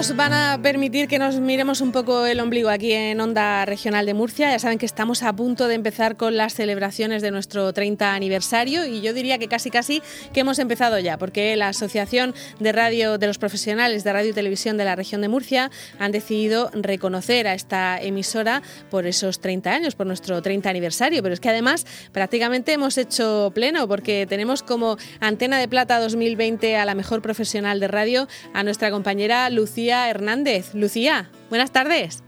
nos van a permitir que nos miremos un poco el ombligo aquí en Onda Regional de Murcia. Ya saben que estamos a punto de empezar con las celebraciones de nuestro 30 aniversario y yo diría que casi casi que hemos empezado ya, porque la Asociación de Radio de los Profesionales de Radio y Televisión de la región de Murcia han decidido reconocer a esta emisora por esos 30 años, por nuestro 30 aniversario. Pero es que además prácticamente hemos hecho pleno porque tenemos como antena de plata 2020 a la mejor profesional de radio a nuestra compañera Lucía Hernández. Lucía, buenas tardes.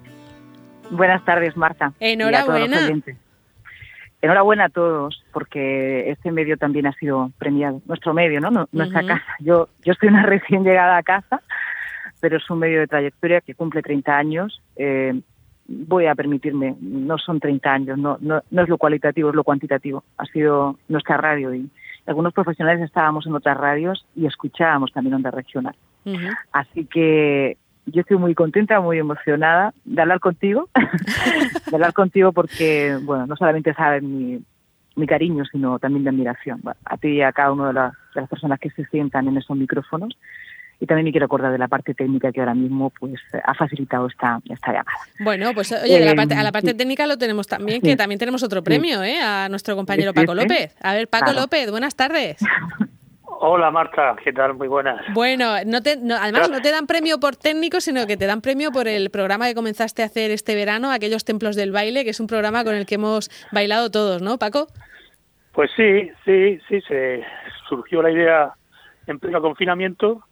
Buenas tardes, Marta. Enhorabuena. Enhorabuena a todos, porque este medio también ha sido premiado. Nuestro medio, ¿no? Nuestra casa. Yo, yo estoy una recién llegada a casa, pero es un medio de trayectoria que cumple 30 años. Eh, voy a permitirme, no son 30 años, no, no, no es lo cualitativo, es lo cuantitativo. Ha sido nuestra radio y algunos profesionales estábamos en otras radios y escuchábamos también onda regional. Así que yo estoy muy contenta, muy emocionada de hablar contigo, de hablar contigo porque, bueno, no solamente sabes mi, mi cariño, sino también de admiración a ti y a cada una de, de las personas que se sientan en esos micrófonos y también me quiero acordar de la parte técnica que ahora mismo pues ha facilitado esta, esta llamada. Bueno, pues oye, a la parte eh, técnica lo tenemos también, que también tenemos otro premio, ¿eh? A nuestro compañero Paco López. A ver, Paco López, buenas tardes. Hola Marta, ¿qué tal? Muy buenas. Bueno, no te, además no te dan premio por técnico, sino que te dan premio por el programa que comenzaste a hacer este verano, Aquellos Templos del Baile, que es un programa con el que hemos bailado todos, ¿no, Paco? Pues sí, sí, sí, se surgió la idea en pleno confinamiento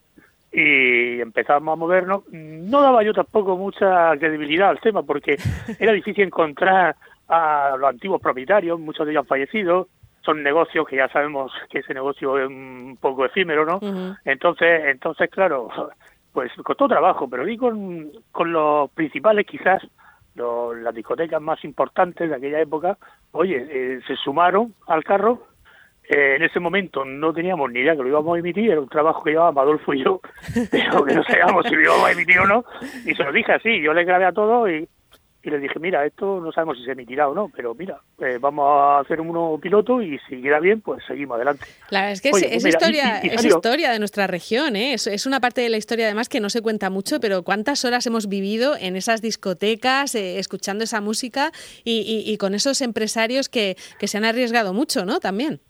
y empezamos a movernos. No daba yo tampoco mucha credibilidad al tema porque era difícil encontrar a los antiguos propietarios, muchos de ellos han fallecido, son negocios que ya sabemos que ese negocio es un poco efímero, ¿no? Entonces, entonces claro, pues costó trabajo, pero vi con, con los principales quizás las discotecas más importantes de aquella época, oye, eh, se sumaron al carro. Eh, en ese momento no teníamos ni idea que lo íbamos a emitir, era un trabajo que llevábamos Adolfo y yo, pero que no sabíamos si lo íbamos a emitir o no, y se lo dije así, yo le grabé a todo y, y les dije, mira, esto no sabemos si se emitirá o no, pero mira, eh, vamos a hacer un uno piloto y si queda bien, pues seguimos adelante. La verdad es que es, historia, es historia de nuestra región, ¿eh? es, es, una parte de la historia además que no se cuenta mucho, pero cuántas horas hemos vivido en esas discotecas, eh, escuchando esa música y, y, y, con esos empresarios que, que se han arriesgado mucho, ¿no? También.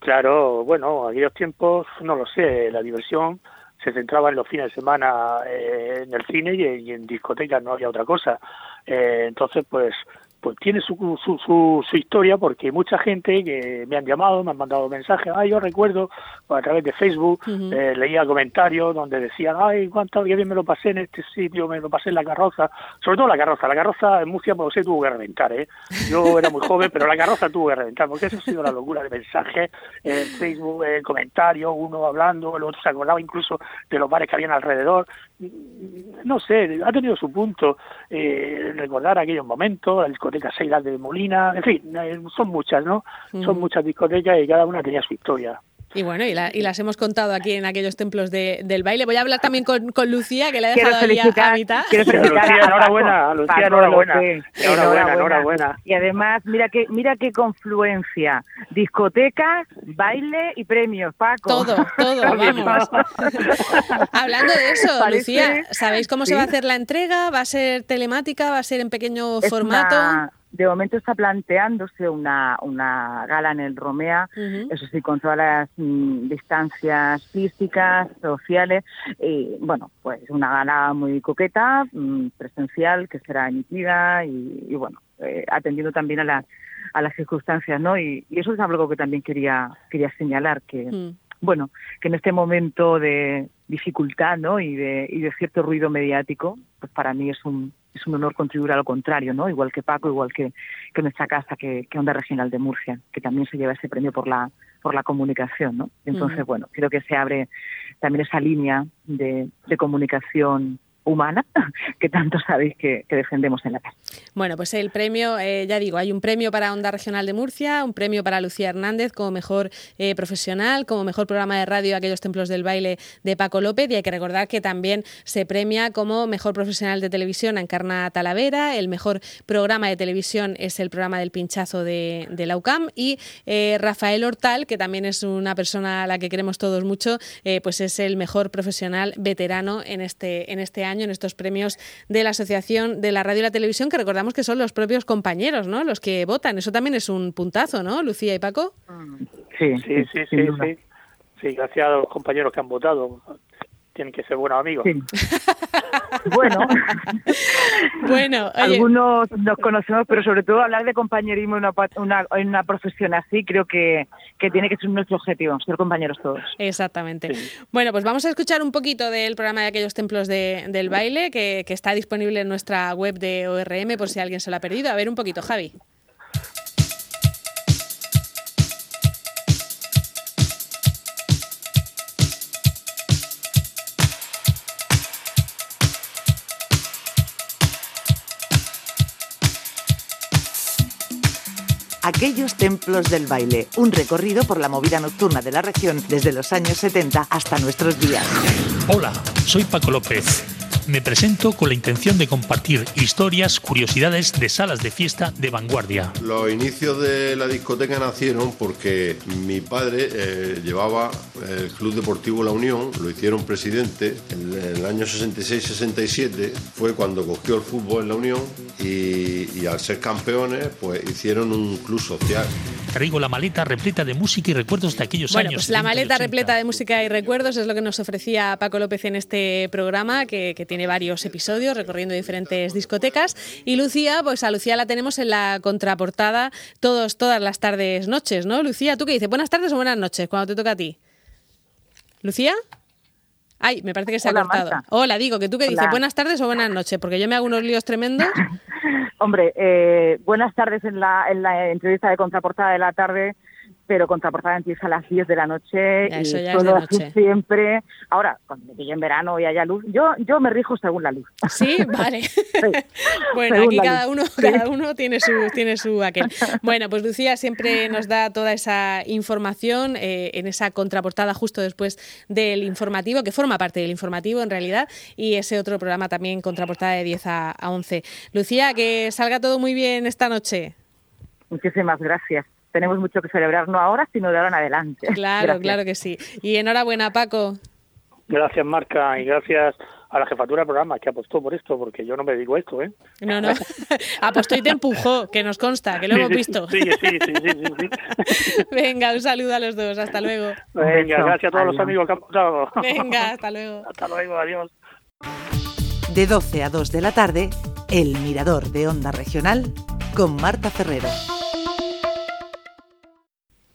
Claro, bueno, aquellos tiempos, no lo sé, la diversión se centraba en los fines de semana eh, en el cine y, en discotecas, no había otra cosa. Eh, entonces, pues pues tiene su, su, su, historia porque mucha gente que me han llamado, me han mandado mensajes, ay, yo recuerdo a través de Facebook, eh, leía comentarios donde decían, ay, cuánto bien me lo pasé en este sitio, me lo pasé en la carroza, sobre todo la carroza, la carroza en Murcia, pues se tuvo que reventar, ¿eh? Yo era muy joven, pero la carroza tuvo que reventar, porque eso ha sido la locura de mensajes, en Facebook, en comentarios, uno hablando, el otro se acordaba incluso de los bares que habían alrededor, no sé, ha tenido su punto, eh, recordar aquellos momentos, el discoteca Seila de Molina, en fin, eh, son muchas, ¿no? Son muchas discotecas y cada una tenía su historia. Y bueno, y, las hemos contado aquí en aquellos templos del baile. Voy a hablar también con, con Lucía, que le ha dejado ahí a, mitad. Lucía, enhorabuena, Lucía, enhorabuena. enhorabuena. Enhorabuena, Y además, mira qué, mira qué confluencia. Discotecas, baile y premios, Paco. Todo, todo, vamos. Hablando de eso, Lucía, ¿sabéis cómo se va a hacer la entrega? ¿Va a ser telemática? ¿Va a ser en pequeño formato? De momento está planteándose una, una gala en el Romea, eso sí, con todas las mm, distancias físicas, sociales, y bueno, pues una gala muy coqueta, mm, presencial, que será emitida y, bueno, eh, atendiendo también a las, a las circunstancias, ¿no? Y, eso es algo que también quería, quería señalar, que... Mm. bueno, que en este momento de dificultad ¿no? y, de, y de cierto ruido mediático, pues para mí es un, es un honor contribuir a lo contrario, ¿no? Igual que Paco, igual que, que nuestra casa, que, que, Onda Regional de Murcia, que también se lleva ese premio por la por la comunicación, ¿no? Entonces, bueno, creo que se abre también esa línea de, de comunicación humana que tanto sabéis que, defendemos en la casa. Bueno, pues el premio, eh, ya digo, hay un premio para Onda Regional de Murcia, un premio para Lucía Hernández como mejor eh, profesional, como mejor programa de radio Aquellos Templos del Baile de Paco López. Y hay que recordar que también se premia como mejor profesional de televisión a Encarna Talavera, el mejor programa de televisión es el programa del pinchazo de, la UCAM. Y eh, Rafael Hortal, que también es una persona a la que queremos todos mucho, pues es el mejor profesional veterano en este, en este año, en estos premios de la Asociación de la Radio y la Televisión, que recordamos que son los propios compañeros, ¿no? Los que votan. Eso también es un puntazo, ¿no, Lucía y Paco? Sí, sí, sí, sí. sí, sí. gracias a los compañeros que han votado tienen que ser buenos amigos. bueno, bueno algunos nos conocemos, pero sobre todo hablar de compañerismo en una, una, profesión así, creo que, que, tiene que ser nuestro objetivo, ser compañeros todos. Exactamente. Bueno, pues vamos a escuchar un poquito del programa de aquellos templos de, del baile que, que está disponible en nuestra web de ORM por si alguien se lo ha perdido. A ver un poquito, Javi. Aquellos templos del baile, un recorrido por la movida nocturna de la región desde los años 70 hasta nuestros días. Hola, soy Paco López me presento con la intención de compartir historias, curiosidades de salas de fiesta de vanguardia. Los inicios de la discoteca nacieron porque mi padre eh, llevaba el Club Deportivo La Unión, lo hicieron presidente en el año 66-67, fue cuando cogió el fútbol en La Unión y, y al ser campeones pues hicieron un club social. Traigo la maleta repleta de música y recuerdos de aquellos bueno, años. Pues la maleta repleta de música y recuerdos es lo que nos ofrecía Paco López en este programa que, que tiene tiene varios episodios recorriendo diferentes discotecas. Y Lucía, pues a Lucía la tenemos en la contraportada todos, todas las tardes, noches, ¿no? Lucía, ¿tú qué dices? ¿Buenas tardes o buenas noches cuando te toca a ti? ¿Lucía? Ay, me parece que se ha cortado. Hola, digo, que tú qué dices, buenas tardes o buenas noches, porque yo me hago unos líos tremendos. Hombre, eh, buenas tardes en la, en la entrevista de contraportada de la tarde pero Contraportada empieza a las 10 de la noche y todo así siempre. Ahora, cuando me en verano y haya luz, yo yo me rijo según la luz. Sí, vale. bueno, aquí cada uno, cada uno tiene su, tiene su aquel. Bueno, pues Lucía siempre nos da toda esa información eh, en esa contraportada justo después del informativo, que forma parte del informativo en realidad, y ese otro programa también contraportada de 10 a, a 11. Lucía, que salga todo muy bien esta noche. Muchísimas gracias tenemos mucho que celebrar, no ahora, sino de ahora en adelante. Claro, claro que sí. Y enhorabuena, Paco. Gracias, Marca, y gracias a la jefatura del programa que apostó por esto, porque yo no me digo esto, ¿eh? No, no, apostó y te empujó, que nos consta, que lo hemos visto. Sí, sí, sí, sí, sí, Venga, un saludo a los dos, hasta luego. Venga, gracias a todos los amigos que han apostado. Venga, hasta luego. Hasta luego, adiós. De 12 a 2 de la tarde, El Mirador de Onda Regional con Marta Ferrero.